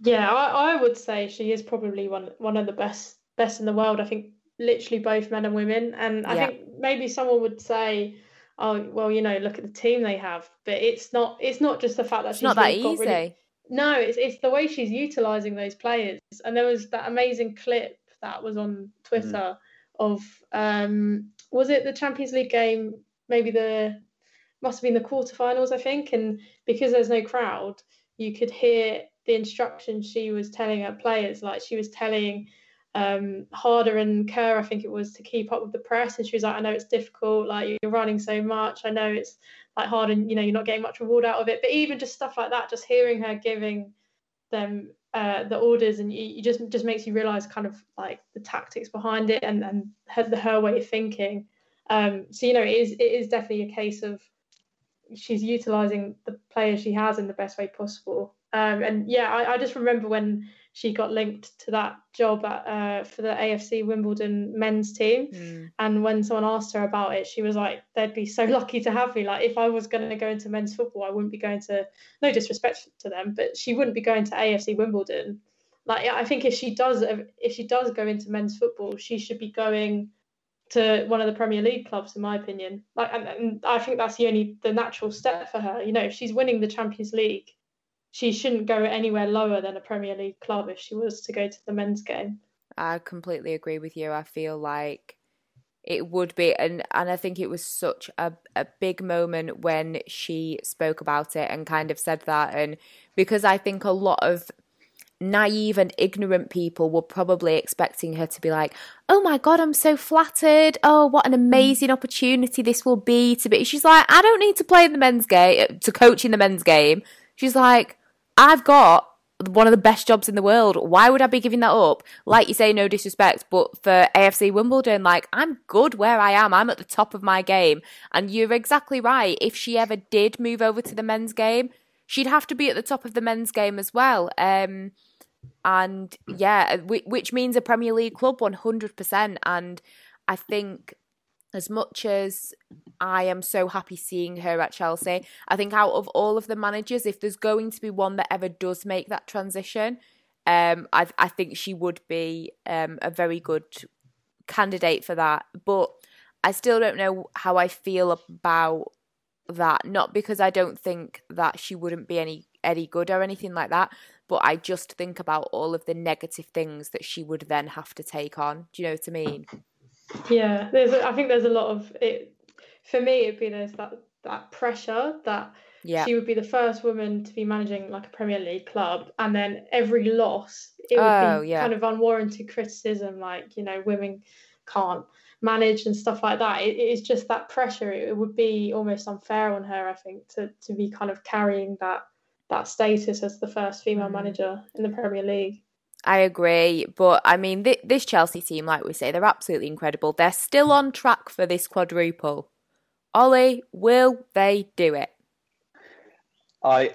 Yeah, I, I would say she is probably one one of the best best in the world. I think literally both men and women. And I yeah. think maybe someone would say, Oh, well, you know, look at the team they have. But it's not it's not just the fact that it's she's not that easy. Really, no, it's it's the way she's utilising those players. And there was that amazing clip that was on Twitter mm. of um was it the Champions League game, maybe the must have been the quarterfinals, I think. And because there's no crowd, you could hear the instructions she was telling her players. Like she was telling um, Harder and Kerr, I think it was, to keep up with the press. And she was like, I know it's difficult. Like you're running so much. I know it's like hard and, you know, you're not getting much reward out of it. But even just stuff like that, just hearing her giving them uh, the orders and you, you, just just makes you realize kind of like the tactics behind it and and her, her way of thinking um, so you know it is it is definitely a case of she's utilizing the players she has in the best way possible um, and yeah, I, I, just remember when she got linked to that job at, uh, for the AFC Wimbledon men's team. Mm. And when someone asked her about it, she was like, they'd be so lucky to have me. Like, if I was going to go into men's football, I wouldn't be going to, no disrespect to them, but she wouldn't be going to AFC Wimbledon. Like, I think if she does, if she does go into men's football, she should be going to one of the Premier League clubs, in my opinion. Like, and, and I think that's the only the natural step for her. You know, if she's winning the Champions League, she shouldn't go anywhere lower than a Premier League club if she was to go to the men's game. I completely agree with you. I feel like it would be and and I think it was such a, a big moment when she spoke about it and kind of said that and because I think a lot of naive and ignorant people were probably expecting her to be like, "Oh my god, I'm so flattered. Oh, what an amazing opportunity this will be to be." She's like, "I don't need to play in the men's game to coach in the men's game." She's like, I've got one of the best jobs in the world. Why would I be giving that up? Like you say, no disrespect, but for AFC Wimbledon, like I'm good where I am. I'm at the top of my game. And you're exactly right. If she ever did move over to the men's game, she'd have to be at the top of the men's game as well. Um, and yeah, which means a Premier League club 100%. And I think as much as I am so happy seeing her at Chelsea, I think out of all of the managers, if there's going to be one that ever does make that transition, um, I, I think she would be um, a very good candidate for that. But I still don't know how I feel about that. Not because I don't think that she wouldn't be any any good or anything like that, but I just think about all of the negative things that she would then have to take on. Do you know what I mean? Yeah, there's. I think there's a lot of it. For me, it'd be there's that that pressure that yeah. she would be the first woman to be managing like a Premier League club, and then every loss it would oh, be yeah. kind of unwarranted criticism, like you know women can't manage and stuff like that. It, is just that pressure. It, it would be almost unfair on her, I think, to to be kind of carrying that that status as the first female mm. manager in the Premier League. I agree, but I mean, th- this Chelsea team, like we say, they're absolutely incredible. They're still on track for this quadruple. Olly, will they do it? I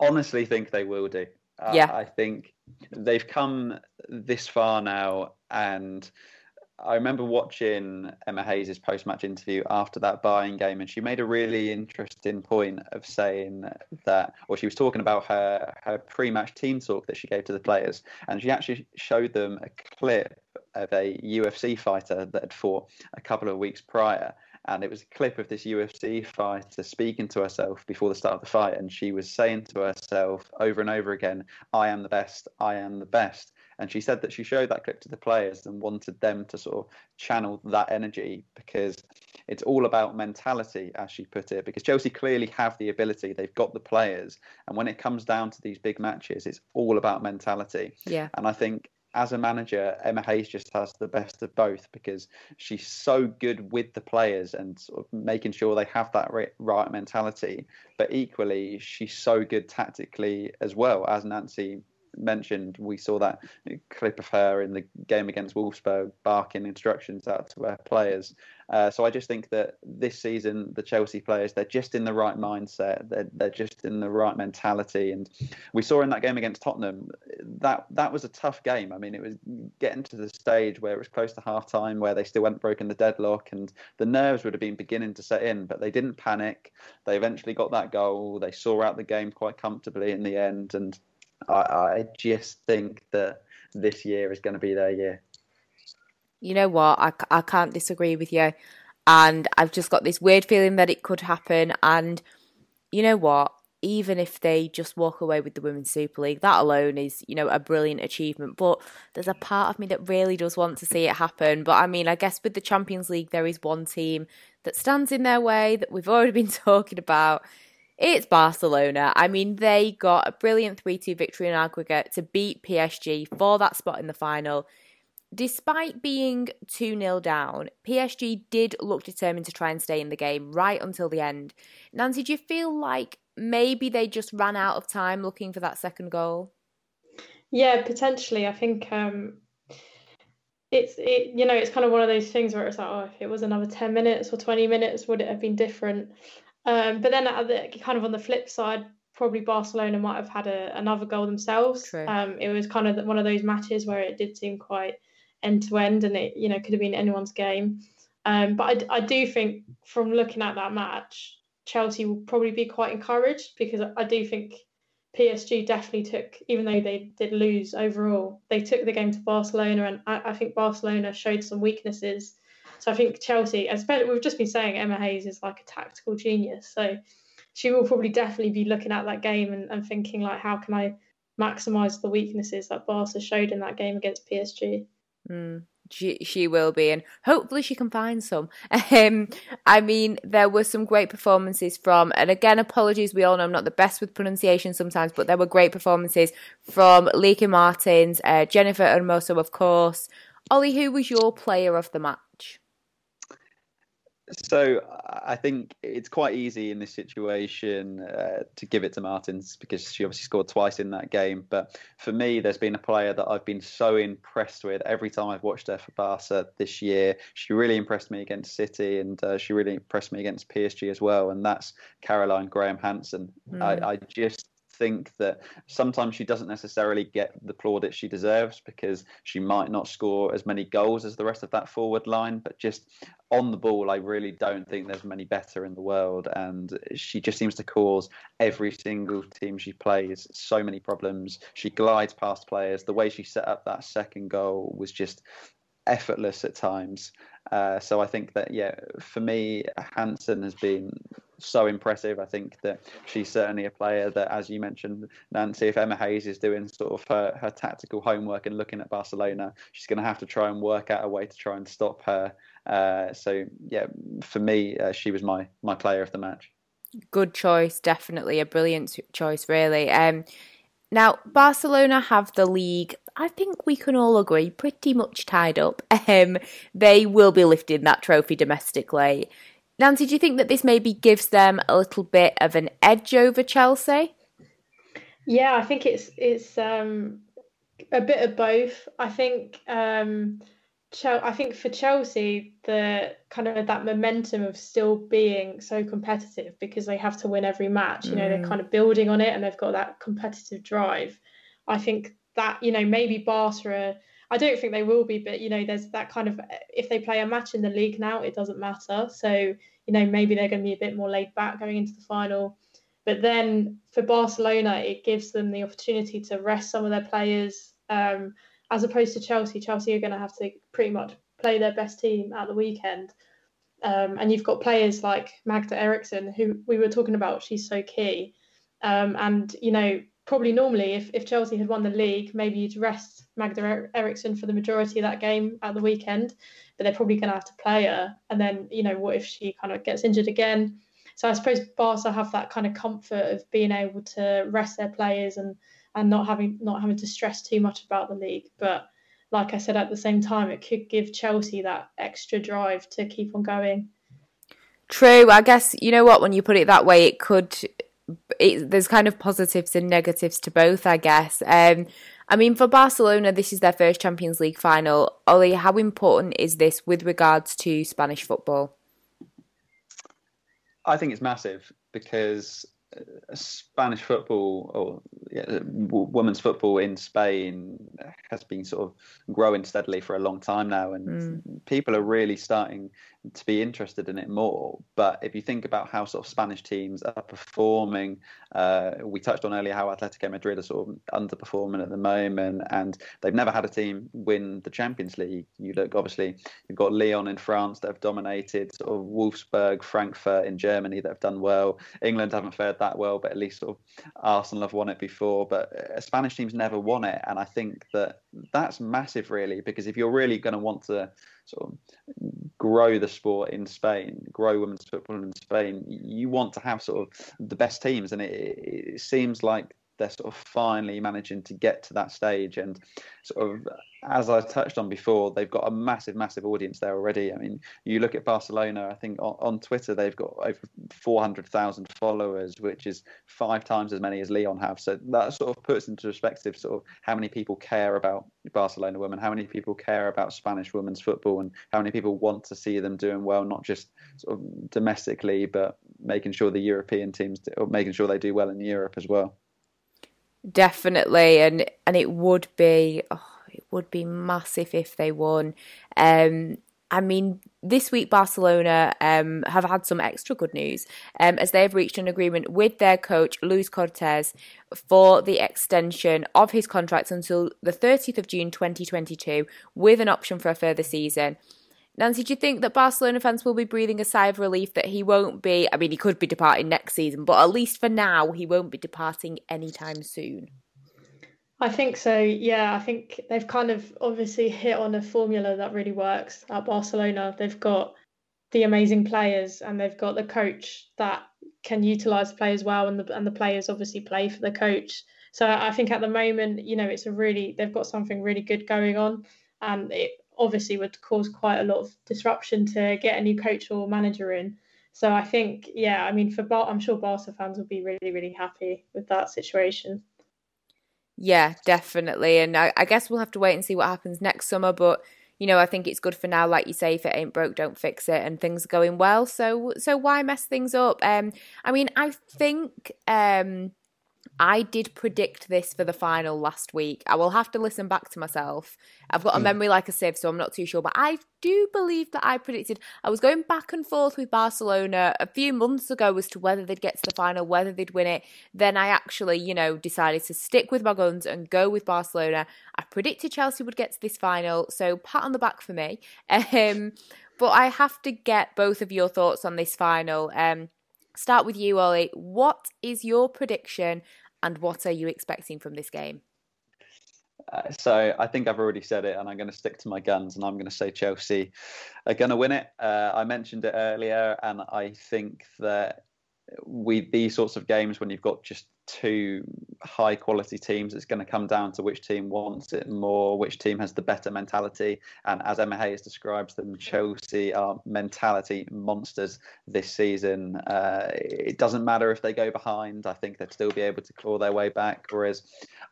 honestly think they will do. Uh, yeah, I think they've come this far now, and I remember watching Emma Hayes' post match interview after that Bayern game, and she made a really interesting point of saying that, or she was talking about her, her pre match team talk that she gave to the players, and she actually showed them a clip of a UFC fighter that had fought a couple of weeks prior. And it was a clip of this UFC fighter speaking to herself before the start of the fight. And she was saying to herself over and over again, I am the best, I am the best. And she said that she showed that clip to the players and wanted them to sort of channel that energy because it's all about mentality, as she put it. Because Chelsea clearly have the ability, they've got the players. And when it comes down to these big matches, it's all about mentality. Yeah. And I think as a manager, Emma Hayes just has the best of both because she's so good with the players and sort of making sure they have that right mentality. But equally, she's so good tactically as well, as Nancy mentioned, we saw that clip of her in the game against Wolfsburg barking instructions out to her players. Uh, so I just think that this season, the Chelsea players, they're just in the right mindset. They're, they're just in the right mentality. And we saw in that game against Tottenham, that, that was a tough game. I mean, it was getting to the stage where it was close to half time, where they still hadn't broken the deadlock, and the nerves would have been beginning to set in, but they didn't panic. They eventually got that goal. They saw out the game quite comfortably in the end. And I, I just think that this year is going to be their year. You know what? I, I can't disagree with you. And I've just got this weird feeling that it could happen. And you know what? Even if they just walk away with the Women's Super League, that alone is, you know, a brilliant achievement. But there's a part of me that really does want to see it happen. But I mean, I guess with the Champions League, there is one team that stands in their way that we've already been talking about. It's Barcelona. I mean, they got a brilliant 3 2 victory in aggregate to beat PSG for that spot in the final. Despite being 2 0 down, PSG did look determined to try and stay in the game right until the end. Nancy, do you feel like maybe they just ran out of time looking for that second goal? Yeah, potentially. I think um, it's it, you know it's kind of one of those things where it's like, oh, if it was another ten minutes or twenty minutes, would it have been different? Um, but then the, kind of on the flip side, probably Barcelona might have had a, another goal themselves. Um, it was kind of one of those matches where it did seem quite end to end, and it you know could have been anyone's game. Um, but I, I do think from looking at that match, Chelsea will probably be quite encouraged because I do think PSG definitely took, even though they did lose overall, they took the game to Barcelona, and I, I think Barcelona showed some weaknesses so I think Chelsea, we've just been saying Emma Hayes is like a tactical genius. So she will probably definitely be looking at that game and, and thinking like, how can I maximise the weaknesses that Barca showed in that game against PSG? Mm, she she will be, and hopefully she can find some. Um, I mean, there were some great performances from, and again, apologies. We all know I'm not the best with pronunciation sometimes, but there were great performances from Lieke Martens, uh, Jennifer Hermoso, of course. Olly, who was your player of the match? So I think it's quite easy in this situation uh, to give it to Martens because she obviously scored twice in that game. But for me, there's been a player that I've been so impressed with every time I've watched her for Barca this year. She really impressed me against City and uh, she really impressed me against PSG as well. And that's Caroline Graham Hansen. Mm. I, I just think that sometimes she doesn't necessarily get the plaudits she deserves because she might not score as many goals as the rest of that forward line. But just on the ball, I really don't think there's many better in the world. And she just seems to cause every single team she plays so many problems. She glides past players. The way she set up that second goal was just effortless at times. Uh, so I think that yeah, for me, Hansen has been so impressive. I think that she's certainly a player that, as you mentioned, Nancy, if Emma Hayes is doing sort of her, her tactical homework and looking at Barcelona, she's going to have to try and work out a way to try and stop her. Uh, so yeah, for me, uh, she was my my player of the match. Good choice, definitely a brilliant choice, really. Um, now Barcelona have the league. I think we can all agree pretty much tied up. Um, they will be lifting that trophy domestically. Nancy, do you think that this maybe gives them a little bit of an edge over Chelsea? Yeah, I think it's it's um, a bit of both. I think um, I think for Chelsea, the kind of that momentum of still being so competitive because they have to win every match. You know, mm. they're kind of building on it and they've got that competitive drive. I think that you know maybe Barca I don't think they will be, but you know, there's that kind of if they play a match in the league now, it doesn't matter. So you know, maybe they're going to be a bit more laid back going into the final. But then for Barcelona, it gives them the opportunity to rest some of their players, um, as opposed to Chelsea. Chelsea are going to have to pretty much play their best team at the weekend. Um, and you've got players like Magda Eriksson, who we were talking about, she's so key. Um, and, you know, probably normally if, if Chelsea had won the league, maybe you'd rest Magda er-, Eriksson for the majority of that game at the weekend, but they're probably going to have to play her. And then, you know, what if she kind of gets injured again? So I suppose Barca have that kind of comfort of being able to rest their players and and not having not having to stress too much about the league. But like I said, at the same time, it could give Chelsea that extra drive to keep on going. True. I guess you know what when you put it that way, it could. It, there's kind of positives and negatives to both, I guess. Um, I mean, for Barcelona, this is their first Champions League final. Olly, how important is this with regards to Spanish football? I think it's massive because Spanish football or yeah, women's football in Spain has been sort of growing steadily for a long time now, and mm. people are really starting to be interested in it more. But if you think about how sort of Spanish teams are performing, uh, we touched on earlier how Atletico Madrid are sort of underperforming at the moment, and they've never had a team win the Champions League. You look obviously, you've got Lyon in France that have dominated, sort of Wolfsburg, Frankfurt in Germany that have done well. England haven't fared that well, but at least sort of Arsenal have won it before. But uh, Spanish teams never won it, and I think that that's massive, really, because if you're really going to want to sort of grow the sport in Spain, grow women's football in Spain, you want to have sort of the best teams, and it, it seems like they're sort of finally managing to get to that stage and sort of as I touched on before, they've got a massive, massive audience there already. I mean, you look at Barcelona. I think on, on Twitter they've got over four hundred thousand followers, which is five times as many as Lyon have. So that sort of puts into perspective sort of how many people care about Barcelona women, how many people care about Spanish women's football, and how many people want to see them doing well, not just sort of domestically, but making sure the European teams, or making sure they do well in Europe as well. Definitely, and and it would be. Oh it would be massive if they won. Um, I mean, this week Barcelona um, have had some extra good news um, as they have reached an agreement with their coach Luis Cortés for the extension of his contract until the 30th of June 2022, with an option for a further season. Nancy, do you think that Barcelona fans will be breathing a sigh of relief that he won't be? I mean, he could be departing next season, but at least for now, he won't be departing anytime soon. I think so. Yeah, I think they've kind of obviously hit on a formula that really works at Barcelona. They've got the amazing players and they've got the coach that can utilize the players well and the and the players obviously play for the coach. So I think at the moment, you know, it's a really they've got something really good going on and it obviously would cause quite a lot of disruption to get a new coach or manager in. So I think, yeah, I mean, for Bar- I'm sure Barca fans will be really, really happy with that situation. Yeah, definitely. And I, I, guess we'll have to wait and see what happens next summer. But you know, I think it's good for now. Like you say, if it ain't broke, don't fix it, and things are going well. So so why mess things up? Um, I mean, I think um I did predict this for the final last week. I will have to listen back to myself. I've got a hmm. memory like a sieve, so I'm not too sure. But I do believe that I predicted. I was going back and forth with Barcelona a few months ago as to whether they'd get to the final, whether they'd win it. Then I actually, you know, decided to stick with my guns and go with Barcelona. I predicted Chelsea would get to this final, so pat on the back for me. Um, but I have to get both of your thoughts on this final. Um, start with you, Olly. What is your prediction and what are you expecting from this game? Uh, so I think I've already said it, and I'm going to stick to my guns, and I'm going to say Chelsea are going to win it. Uh, I mentioned it earlier, and I think that we these sorts of games when you've got just two high quality teams, it's going to come down to which team wants it more, which team has the better mentality. And as Emma Hayes describes them, Chelsea are mentality monsters this season. Uh, it doesn't matter if they go behind, I think they'd still be able to claw their way back. Whereas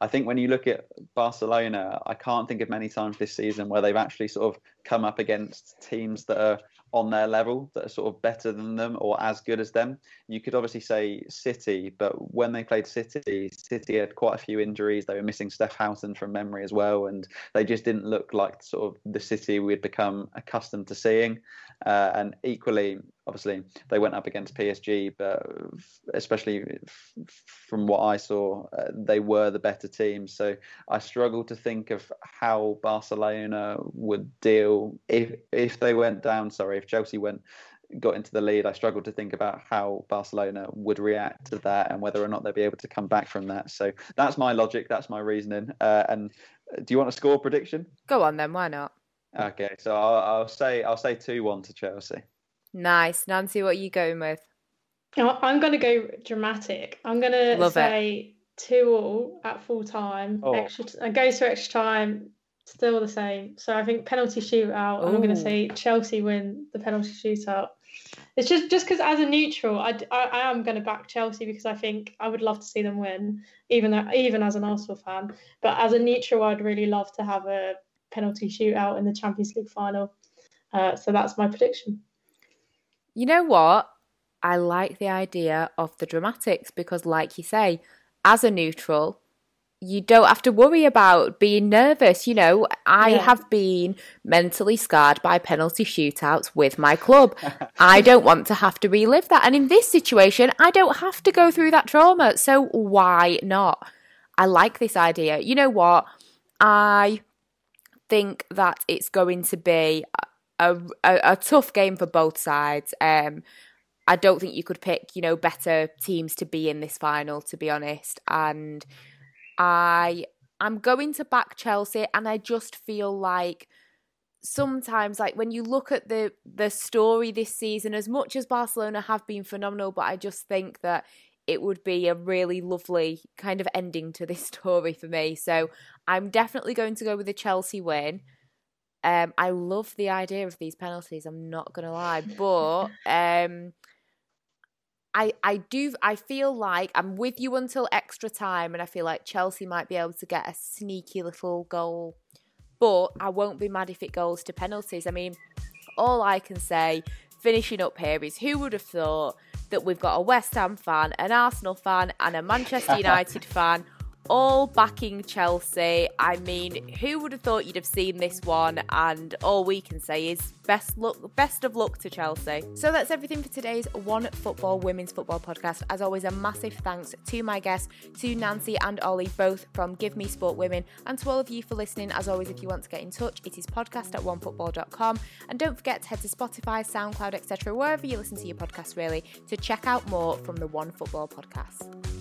I think when you look at Barcelona, I can't think of many times this season where they've actually sort of come up against teams that are on their level that are sort of better than them or as good as them. You could obviously say City, but when they played City, City had quite a few injuries. They were missing Steph Houghton from memory as well, and they just didn't look like sort of the City we'd become accustomed to seeing. Uh, and equally, obviously, they went up against PSG, but especially from what I saw, uh, they were the better team. So I struggle to think of how Barcelona would deal if if they went down. Sorry, if Chelsea went got into the lead, I struggled to think about how Barcelona would react to that and whether or not they'd be able to come back from that. So that's my logic, that's my reasoning. Uh, and do you want a score prediction? Go on then, why not? Okay, so I'll, I'll say I'll say two one to Chelsea. Nice, Nancy. What are you going with? I'm going to go dramatic. I'm going to say it. two all at full time. Oh. Extra t- and goes to extra time. Still the same. So I think penalty shootout. And I'm going to say Chelsea win the penalty shootout. It's just just because as a neutral, I, I, I am going to back Chelsea because I think I would love to see them win, even though, even as an Arsenal fan. But as a neutral, I'd really love to have a penalty shootout in the Champions League final. Uh, so that's my prediction. You know what? I like the idea of the dramatics because, like you say, as a neutral, you don't have to worry about being nervous. You know, I yeah. have been mentally scarred by penalty shootouts with my club. I don't want to have to relive that. And in this situation, I don't have to go through that trauma. So why not? I like this idea. You know what? I think that it's going to be a, a, a tough game for both sides. Um, I don't think you could pick, you know, better teams to be in this final, to be honest. And I I'm going to back Chelsea, and I just feel like sometimes, like when you look at the the story this season, as much as Barcelona have been phenomenal, but I just think that it would be a really lovely kind of ending to this story for me. So I'm definitely going to go with the Chelsea win. Um, I love the idea of these penalties. I'm not gonna lie, but um, I I do I feel like I'm with you until extra time, and I feel like Chelsea might be able to get a sneaky little goal, but I won't be mad if it goes to penalties. I mean, all I can say, finishing up here, is who would have thought that we've got a West Ham fan, an Arsenal fan, and a Manchester United fan all backing Chelsea. I mean, who would have thought you'd have seen this one? And all we can say is best luck, best of luck to Chelsea. So that's everything for today's One Football Women's Football podcast. As always, a massive thanks to my guests, to Nancy and Ollie, both from Give Me Sport Women, and to all of you for listening. As always, if you want to get in touch, it is podcast at onefootball.com. And don't forget to head to Spotify, SoundCloud, etc., wherever you listen to your podcast, really, to check out more from the One Football podcast.